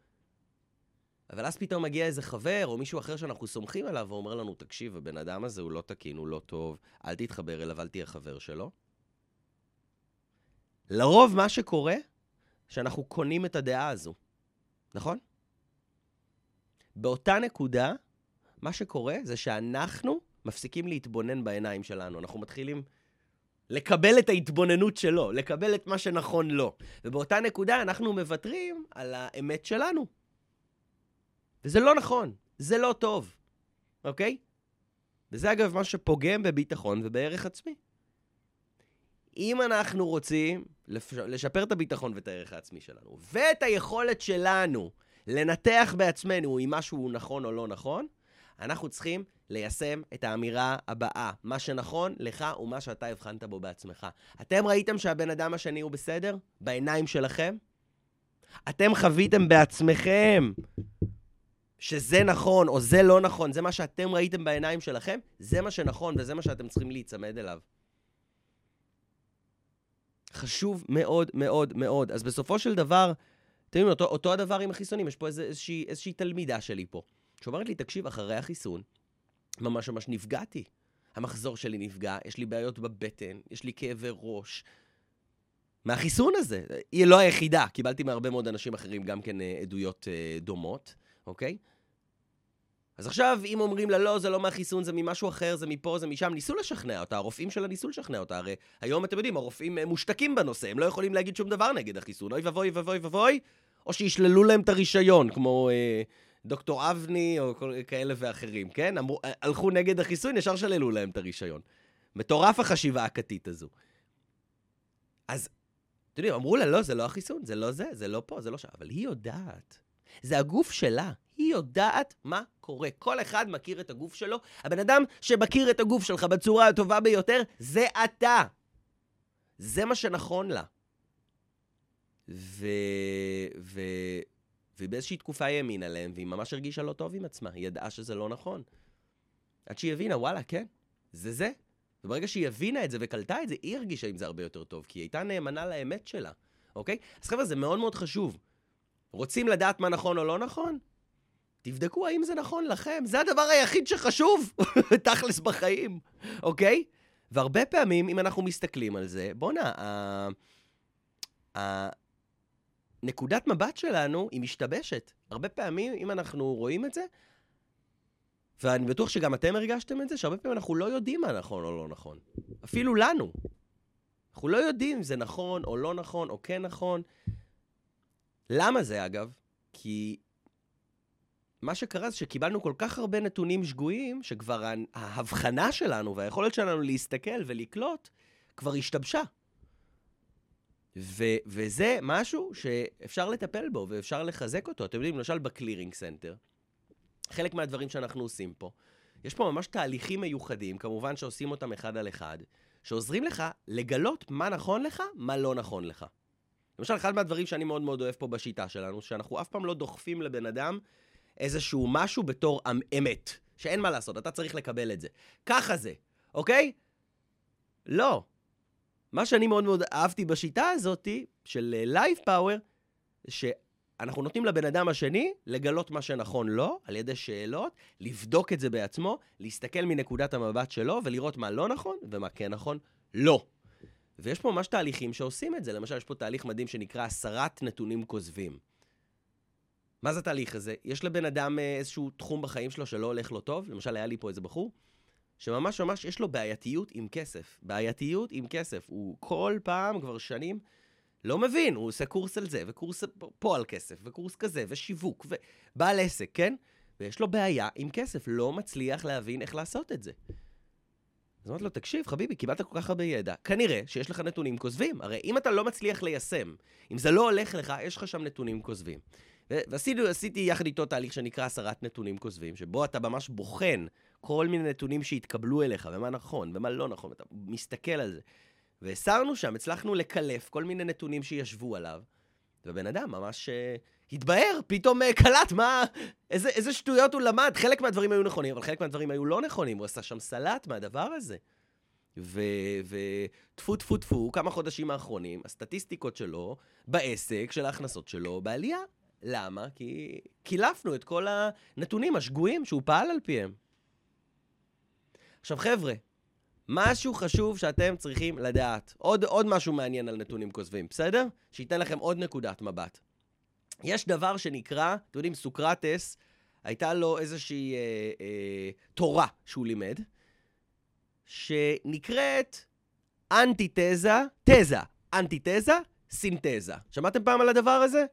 אבל אז פתאום מגיע איזה חבר או מישהו אחר שאנחנו סומכים עליו ואומר לנו, תקשיב, הבן אדם הזה הוא לא תקין, הוא לא טוב, אל תתחבר אליו, אל תהיה חבר שלו. לרוב מה שקורה, שאנחנו קונים את הדעה הזו, נכון? באותה נקודה, מה שקורה זה שאנחנו מפסיקים להתבונן בעיניים שלנו. אנחנו מתחילים לקבל את ההתבוננות שלו, לקבל את מה שנכון לו. ובאותה נקודה אנחנו מוותרים על האמת שלנו. וזה לא נכון, זה לא טוב, אוקיי? וזה אגב מה שפוגם בביטחון ובערך עצמי. אם אנחנו רוצים לשפר את הביטחון ואת הערך העצמי שלנו, ואת היכולת שלנו לנתח בעצמנו אם משהו נכון או לא נכון, אנחנו צריכים ליישם את האמירה הבאה, מה שנכון לך ומה שאתה הבחנת בו בעצמך. אתם ראיתם שהבן אדם השני הוא בסדר? בעיניים שלכם? אתם חוויתם בעצמכם שזה נכון או זה לא נכון, זה מה שאתם ראיתם בעיניים שלכם, זה מה שנכון וזה מה שאתם צריכים להיצמד אליו. חשוב מאוד מאוד מאוד. אז בסופו של דבר, אתם יודעים, אותו, אותו הדבר עם החיסונים, יש פה איזו, איזושהי, איזושהי תלמידה שלי פה, שאומרת לי, תקשיב, אחרי החיסון, ממש ממש נפגעתי. המחזור שלי נפגע, יש לי בעיות בבטן, יש לי כאבי ראש. מהחיסון הזה. היא לא היחידה, קיבלתי מהרבה מאוד אנשים אחרים גם כן אה, עדויות אה, דומות, אוקיי? אז עכשיו, אם אומרים לה, לא, זה לא מהחיסון, זה ממשהו אחר, זה מפה, זה משם, ניסו לשכנע אותה, הרופאים שלה ניסו לשכנע אותה. הרי היום, אתם יודעים, הרופאים מושתקים בנושא, הם לא יכולים להגיד שום דבר נגד החיסון. אוי ואבוי ואבוי ואבוי, או שישללו להם את הרישיון, כמו אה, דוקטור אבני או כאלה ואחרים, כן? אמרו, אה, הלכו נגד החיסון, ישר שללו להם את הרישיון. מטורף החשיבה הכתית הזו. אז, אתם יודעים, אמרו לה, לא, זה לא החיסון, זה לא זה, זה לא פה, זה לא שם. אבל היא יודעת. זה הגוף שלה. היא יודעת מה קורה. כל אחד מכיר את הגוף שלו. הבן אדם שמכיר את הגוף שלך בצורה הטובה ביותר, זה אתה. זה מה שנכון לה. ו... ו... והיא באיזושהי תקופה האמינה להם, והיא ממש הרגישה לא טוב עם עצמה. היא ידעה שזה לא נכון. עד שהיא הבינה, וואלה, כן, זה זה. וברגע שהיא הבינה את זה וקלטה את זה, היא הרגישה עם זה הרבה יותר טוב, כי היא הייתה נאמנה לאמת שלה, אוקיי? אז חבר'ה, זה מאוד מאוד חשוב. רוצים לדעת מה נכון או לא נכון? תבדקו האם זה נכון לכם. זה הדבר היחיד שחשוב, תכלס בחיים, אוקיי? והרבה פעמים, אם אנחנו מסתכלים על זה, בואנה, נקודת מבט שלנו היא משתבשת. הרבה פעמים, אם אנחנו רואים את זה, ואני בטוח שגם אתם הרגשתם את זה, שהרבה פעמים אנחנו לא יודעים מה נכון או לא נכון. אפילו לנו. אנחנו לא יודעים אם זה נכון או לא נכון או כן נכון. למה זה, אגב? כי מה שקרה זה שקיבלנו כל כך הרבה נתונים שגויים, שכבר ההבחנה שלנו והיכולת שלנו להסתכל ולקלוט כבר השתבשה. ו- וזה משהו שאפשר לטפל בו ואפשר לחזק אותו. אתם יודעים, למשל ב Clearing Center, חלק מהדברים שאנחנו עושים פה, יש פה ממש תהליכים מיוחדים, כמובן שעושים אותם אחד על אחד, שעוזרים לך לגלות מה נכון לך, מה לא נכון לך. למשל, אחד מהדברים שאני מאוד מאוד אוהב פה בשיטה שלנו, שאנחנו אף פעם לא דוחפים לבן אדם איזשהו משהו בתור אמ, אמת, שאין מה לעשות, אתה צריך לקבל את זה. ככה זה, אוקיי? לא. מה שאני מאוד מאוד אהבתי בשיטה הזאת של Live Power, שאנחנו נותנים לבן אדם השני לגלות מה שנכון לו, על ידי שאלות, לבדוק את זה בעצמו, להסתכל מנקודת המבט שלו ולראות מה לא נכון ומה כן נכון לו. ויש פה ממש תהליכים שעושים את זה. למשל, יש פה תהליך מדהים שנקרא הסרת נתונים כוזבים. מה זה התהליך הזה? יש לבן אדם אה, איזשהו תחום בחיים שלו שלא הולך לו טוב, למשל היה לי פה איזה בחור, שממש ממש יש לו בעייתיות עם כסף. בעייתיות עם כסף. הוא כל פעם, כבר שנים, לא מבין, הוא עושה קורס על זה, וקורס פה על כסף, וקורס כזה, ושיווק, ובעל עסק, כן? ויש לו בעיה עם כסף, לא מצליח להבין איך לעשות את זה. אז אמרתי לו, תקשיב, חביבי, קיבלת כל כך הרבה ידע. כנראה שיש לך נתונים כוזבים. הרי אם אתה לא מצליח ליישם, אם זה לא הולך לך, יש לך שם נתונים כוזבים. ועשיתי יחד איתו תהליך שנקרא הסרת נתונים כוזבים, שבו אתה ממש בוחן כל מיני נתונים שהתקבלו אליך, ומה נכון ומה לא נכון, אתה מסתכל על זה. והסרנו שם, הצלחנו לקלף כל מיני נתונים שישבו עליו, ובן אדם ממש uh, התבהר, פתאום uh, קלט מה, איזה, איזה שטויות הוא למד. חלק מהדברים היו נכונים, אבל חלק מהדברים היו לא נכונים, הוא עשה שם סלט מהדבר הזה. וטפו טפו טפו, כמה חודשים האחרונים, הסטטיסטיקות שלו בעסק, של ההכנסות שלו, בעלייה. למה? כי קילפנו את כל הנתונים השגויים שהוא פעל על פיהם. עכשיו, חבר'ה, משהו חשוב שאתם צריכים לדעת. עוד, עוד משהו מעניין על נתונים כוזבים, בסדר? שייתן לכם עוד נקודת מבט. יש דבר שנקרא, אתם יודעים, סוקרטס, הייתה לו איזושהי אה, אה, תורה שהוא לימד, שנקראת אנטיתזה, תזה, אנטיתזה, סינתזה. שמעתם פעם על הדבר הזה?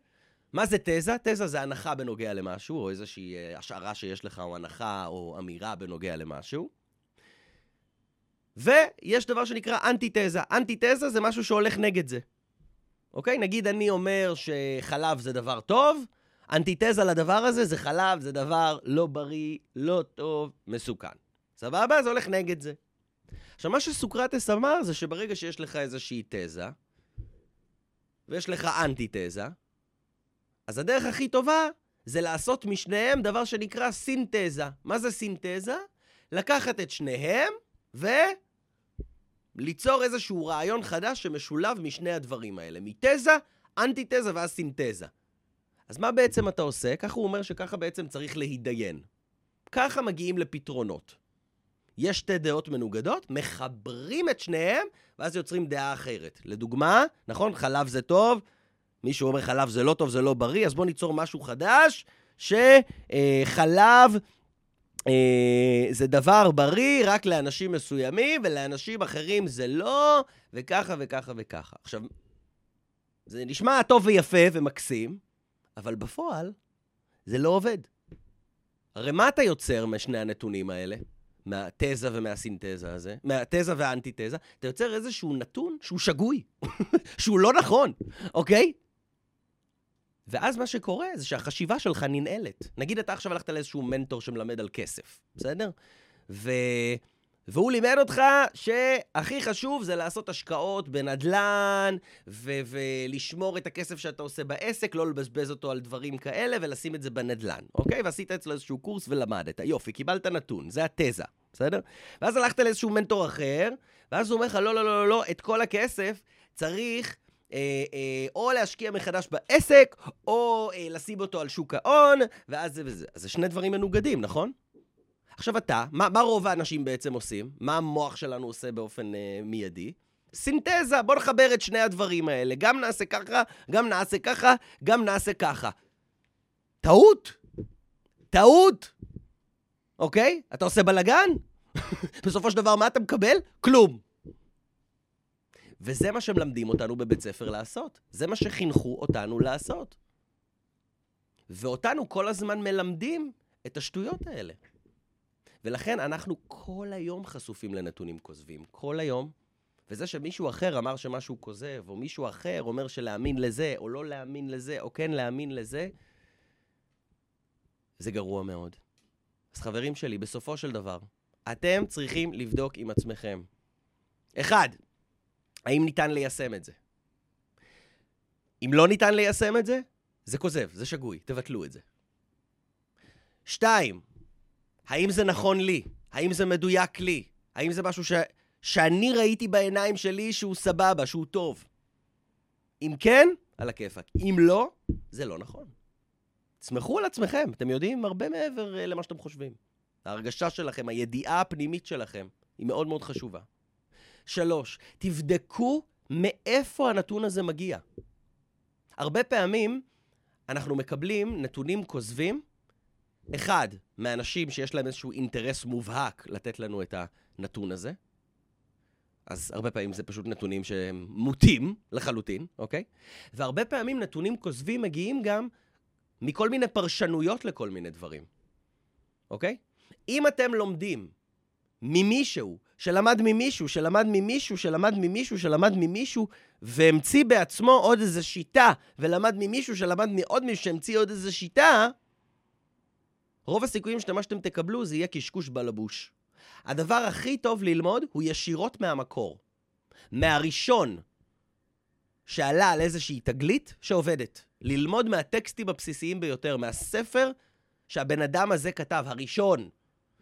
מה זה תזה? תזה זה הנחה בנוגע למשהו, או איזושהי אה, השערה שיש לך, או הנחה, או אמירה בנוגע למשהו. ויש דבר שנקרא אנטיתזה. אנטיתזה זה משהו שהולך נגד זה. אוקיי? נגיד אני אומר שחלב זה דבר טוב, אנטיתזה לדבר הזה זה חלב, זה דבר לא בריא, לא טוב, מסוכן. סבבה? זה הולך נגד זה. עכשיו, מה שסוקרטס אמר זה שברגע שיש לך איזושהי תזה, ויש לך אנטיתזה, אז הדרך הכי טובה זה לעשות משניהם דבר שנקרא סינתזה. מה זה סינתזה? לקחת את שניהם וליצור איזשהו רעיון חדש שמשולב משני הדברים האלה. מתזה, אנטיתזה ואז סינתזה. אז מה בעצם אתה עושה? ככה הוא אומר שככה בעצם צריך להידיין. ככה מגיעים לפתרונות. יש שתי דעות מנוגדות, מחברים את שניהם, ואז יוצרים דעה אחרת. לדוגמה, נכון, חלב זה טוב, מישהו אומר חלב זה לא טוב, זה לא בריא, אז בואו ניצור משהו חדש, שחלב אה, זה דבר בריא רק לאנשים מסוימים, ולאנשים אחרים זה לא, וככה וככה וככה. עכשיו, זה נשמע טוב ויפה ומקסים, אבל בפועל זה לא עובד. הרי מה אתה יוצר משני הנתונים האלה? מהתזה ומהסינתזה הזה, מהתזה והאנטיתזה, אתה יוצר איזשהו נתון שהוא שגוי, שהוא לא נכון, אוקיי? ואז מה שקורה זה שהחשיבה שלך ננעלת. נגיד אתה עכשיו הלכת לאיזשהו מנטור שמלמד על כסף, בסדר? ו... והוא לימד אותך שהכי חשוב זה לעשות השקעות בנדלן, ו- ולשמור את הכסף שאתה עושה בעסק, לא לבזבז אותו על דברים כאלה, ולשים את זה בנדלן, אוקיי? ועשית אצלו איזשהו קורס ולמדת. יופי, קיבלת נתון, זה התזה, בסדר? ואז הלכת לאיזשהו מנטור אחר, ואז הוא אומר לך, לא, לא, לא, לא, לא, את כל הכסף צריך אה, אה, או להשקיע מחדש בעסק, או אה, לשים אותו על שוק ההון, ואז זה וזה. אז זה שני דברים מנוגדים, נכון? עכשיו אתה, מה, מה רוב האנשים בעצם עושים? מה המוח שלנו עושה באופן אה, מיידי? סינתזה, בוא נחבר את שני הדברים האלה. גם נעשה ככה, גם נעשה ככה, גם נעשה ככה. טעות. טעות. אוקיי? אתה עושה בלאגן? בסופו של דבר, מה אתה מקבל? כלום. וזה מה שמלמדים אותנו בבית ספר לעשות. זה מה שחינכו אותנו לעשות. ואותנו כל הזמן מלמדים את השטויות האלה. ולכן אנחנו כל היום חשופים לנתונים כוזבים. כל היום. וזה שמישהו אחר אמר שמשהו כוזב, או מישהו אחר אומר שלהאמין לזה, או לא להאמין לזה, או כן להאמין לזה, זה גרוע מאוד. אז חברים שלי, בסופו של דבר, אתם צריכים לבדוק עם עצמכם. אחד, האם ניתן ליישם את זה? אם לא ניתן ליישם את זה, זה כוזב, זה שגוי, תבטלו את זה. שתיים, האם זה נכון לי? האם זה מדויק לי? האם זה משהו ש... שאני ראיתי בעיניים שלי שהוא סבבה, שהוא טוב? אם כן, על הכיפאק. אם לא, זה לא נכון. תסמכו על עצמכם, אתם יודעים הרבה מעבר uh, למה שאתם חושבים. ההרגשה שלכם, הידיעה הפנימית שלכם, היא מאוד מאוד חשובה. שלוש, תבדקו מאיפה הנתון הזה מגיע. הרבה פעמים אנחנו מקבלים נתונים כוזבים אחד, מאנשים שיש להם איזשהו אינטרס מובהק לתת לנו את הנתון הזה. אז הרבה פעמים זה פשוט נתונים שהם מוטים לחלוטין, אוקיי? והרבה פעמים נתונים כוזבים מגיעים גם מכל מיני פרשנויות לכל מיני דברים, אוקיי? אם אתם לומדים ממישהו, שלמד ממישהו, שלמד ממישהו, שלמד ממישהו, שלמד ממישהו, והמציא בעצמו עוד איזו שיטה, ולמד ממישהו שלמד מעוד מישהו שהמציא עוד איזו שיטה, רוב הסיכויים שמה שאתם תקבלו זה יהיה קשקוש בלבוש. הדבר הכי טוב ללמוד הוא ישירות מהמקור. מהראשון שעלה על איזושהי תגלית שעובדת. ללמוד מהטקסטים הבסיסיים ביותר, מהספר שהבן אדם הזה כתב, הראשון.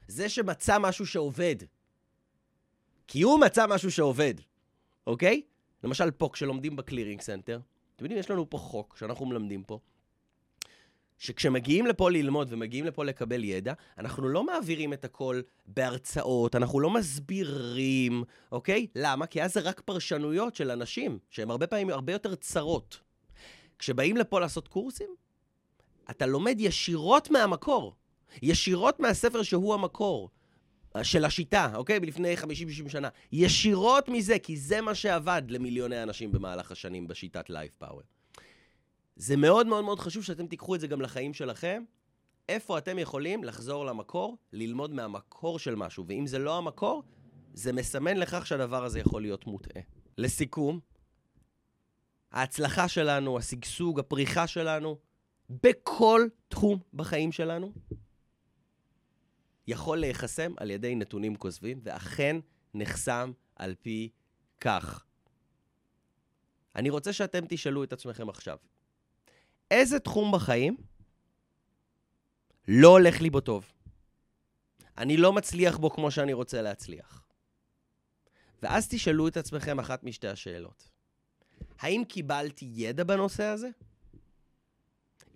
זה שמצא משהו שעובד. כי הוא מצא משהו שעובד, אוקיי? למשל פה, כשלומדים ב Clearing Center, אתם יודעים, יש לנו פה חוק שאנחנו מלמדים פה, שכשמגיעים לפה ללמוד ומגיעים לפה לקבל ידע, אנחנו לא מעבירים את הכל בהרצאות, אנחנו לא מסבירים, אוקיי? למה? כי אז זה רק פרשנויות של אנשים, שהן הרבה פעמים הרבה יותר צרות. כשבאים לפה לעשות קורסים, אתה לומד ישירות מהמקור, ישירות מהספר שהוא המקור. של השיטה, אוקיי? לפני 50-60 שנה. ישירות מזה, כי זה מה שעבד למיליוני אנשים במהלך השנים בשיטת Live Power. זה מאוד מאוד מאוד חשוב שאתם תיקחו את זה גם לחיים שלכם. איפה אתם יכולים לחזור למקור, ללמוד מהמקור של משהו, ואם זה לא המקור, זה מסמן לכך שהדבר הזה יכול להיות מוטעה. לסיכום, ההצלחה שלנו, השגשוג, הפריחה שלנו, בכל תחום בחיים שלנו, יכול להיחסם על ידי נתונים כוזבים, ואכן נחסם על פי כך. אני רוצה שאתם תשאלו את עצמכם עכשיו, איזה תחום בחיים לא הולך לי בו טוב? אני לא מצליח בו כמו שאני רוצה להצליח. ואז תשאלו את עצמכם אחת משתי השאלות. האם קיבלתי ידע בנושא הזה?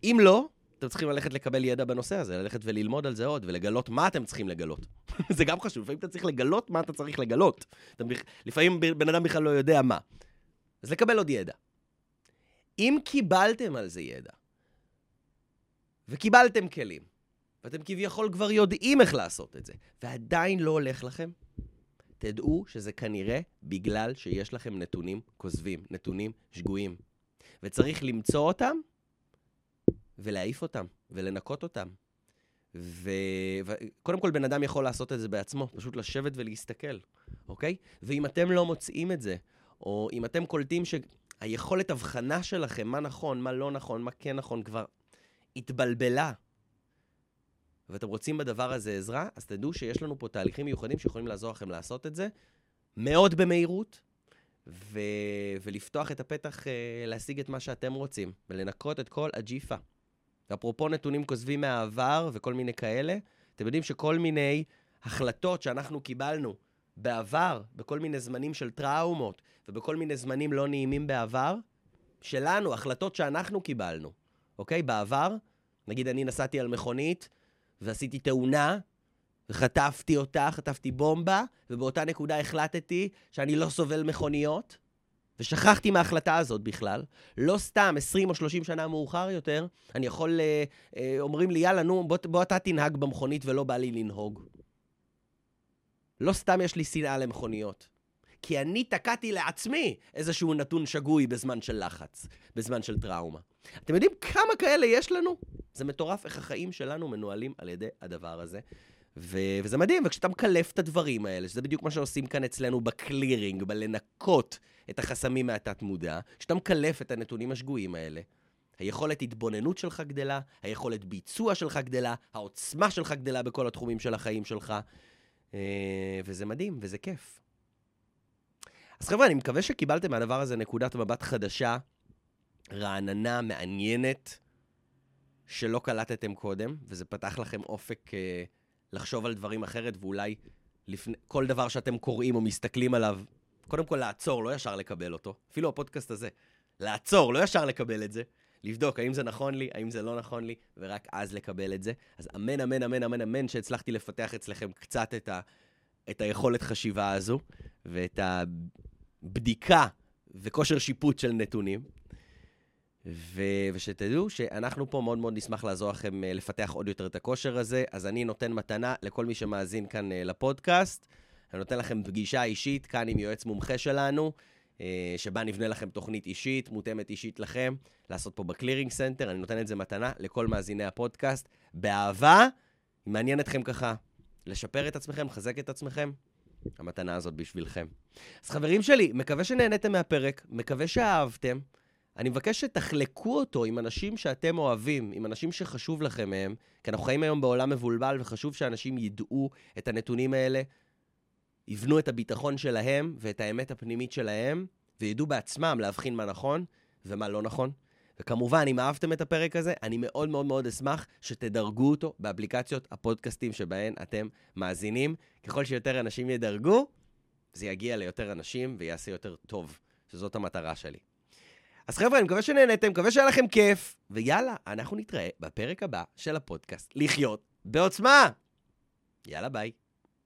אם לא, אתם צריכים ללכת לקבל ידע בנושא הזה, ללכת וללמוד על זה עוד, ולגלות מה אתם צריכים לגלות. זה גם חשוב, לפעמים אתה צריך לגלות מה אתה צריך לגלות. אתה, לפעמים בן אדם בכלל לא יודע מה. אז לקבל עוד ידע. אם קיבלתם על זה ידע, וקיבלתם כלים, ואתם כביכול כבר יודעים איך לעשות את זה, ועדיין לא הולך לכם, תדעו שזה כנראה בגלל שיש לכם נתונים כוזבים, נתונים שגויים. וצריך למצוא אותם ולהעיף אותם, ולנקות אותם. וקודם כל, בן אדם יכול לעשות את זה בעצמו, פשוט לשבת ולהסתכל, אוקיי? ואם אתם לא מוצאים את זה, או אם אתם קולטים שהיכולת הבחנה שלכם, מה נכון, מה לא נכון, מה כן נכון, כבר התבלבלה, ואתם רוצים בדבר הזה עזרה, אז תדעו שיש לנו פה תהליכים מיוחדים שיכולים לעזור לכם לעשות את זה מאוד במהירות, ו... ולפתוח את הפתח uh, להשיג את מה שאתם רוצים, ולנקות את כל הג'יפה. אפרופו נתונים כוזבים מהעבר וכל מיני כאלה, אתם יודעים שכל מיני החלטות שאנחנו קיבלנו בעבר, בכל מיני זמנים של טראומות, ובכל מיני זמנים לא נעימים בעבר, שלנו, החלטות שאנחנו קיבלנו, אוקיי? בעבר, נגיד אני נסעתי על מכונית, ועשיתי תאונה, וחטפתי אותה, חטפתי בומבה, ובאותה נקודה החלטתי שאני לא סובל מכוניות, ושכחתי מההחלטה הזאת בכלל. לא סתם 20 או 30 שנה מאוחר יותר, אני יכול, אה, אה, אומרים לי, יאללה, נו, בוא, בוא אתה תנהג במכונית ולא בא לי לנהוג. לא סתם יש לי שנאה למכוניות. כי אני תקעתי לעצמי איזשהו נתון שגוי בזמן של לחץ, בזמן של טראומה. אתם יודעים כמה כאלה יש לנו? זה מטורף איך החיים שלנו מנוהלים על ידי הדבר הזה. ו- וזה מדהים, וכשאתה מקלף את הדברים האלה, שזה בדיוק מה שעושים כאן אצלנו בקלירינג, בלנקות את החסמים מהתת-מודע, כשאתה מקלף את הנתונים השגויים האלה, היכולת התבוננות שלך גדלה, היכולת ביצוע שלך גדלה, העוצמה שלך גדלה בכל התחומים של החיים שלך, אה, וזה מדהים, וזה כיף. אז חבר'ה, אני מקווה שקיבלתם מהדבר הזה נקודת מבט חדשה, רעננה, מעניינת, שלא קלטתם קודם, וזה פתח לכם אופק אה, לחשוב על דברים אחרת, ואולי לפני, כל דבר שאתם קוראים או מסתכלים עליו, קודם כל לעצור, לא ישר לקבל אותו. אפילו הפודקאסט הזה. לעצור, לא ישר לקבל את זה. לבדוק האם זה נכון לי, האם זה לא נכון לי, ורק אז לקבל את זה. אז אמן, אמן, אמן, אמן, אמן, שהצלחתי לפתח אצלכם קצת את, ה, את היכולת חשיבה הזו, ואת הבדיקה וכושר שיפוט של נתונים. ו... ושתדעו שאנחנו פה מאוד מאוד נשמח לעזור לכם אה, לפתח עוד יותר את הכושר הזה. אז אני נותן מתנה לכל מי שמאזין כאן אה, לפודקאסט. אני נותן לכם פגישה אישית כאן עם יועץ מומחה שלנו, אה, שבה נבנה לכם תוכנית אישית, מותאמת אישית לכם, לעשות פה ב Clearing Center. אני נותן את זה מתנה לכל מאזיני הפודקאסט. באהבה, אם מעניין אתכם ככה לשפר את עצמכם, לחזק את עצמכם, המתנה הזאת בשבילכם. אז חברים שלי, מקווה שנהניתם מהפרק, מקווה שאהבתם. אני מבקש שתחלקו אותו עם אנשים שאתם אוהבים, עם אנשים שחשוב לכם מהם, כי אנחנו חיים היום בעולם מבולבל, וחשוב שאנשים ידעו את הנתונים האלה, יבנו את הביטחון שלהם ואת האמת הפנימית שלהם, וידעו בעצמם להבחין מה נכון ומה לא נכון. וכמובן, אם אהבתם את הפרק הזה, אני מאוד מאוד מאוד אשמח שתדרגו אותו באפליקציות הפודקאסטים שבהן אתם מאזינים. ככל שיותר אנשים ידרגו, זה יגיע ליותר אנשים ויעשה יותר טוב, שזאת המטרה שלי. אז חבר'ה, אני מקווה שנהנתם, מקווה שהיה לכם כיף, ויאללה, אנחנו נתראה בפרק הבא של הפודקאסט לחיות בעוצמה. יאללה, ביי.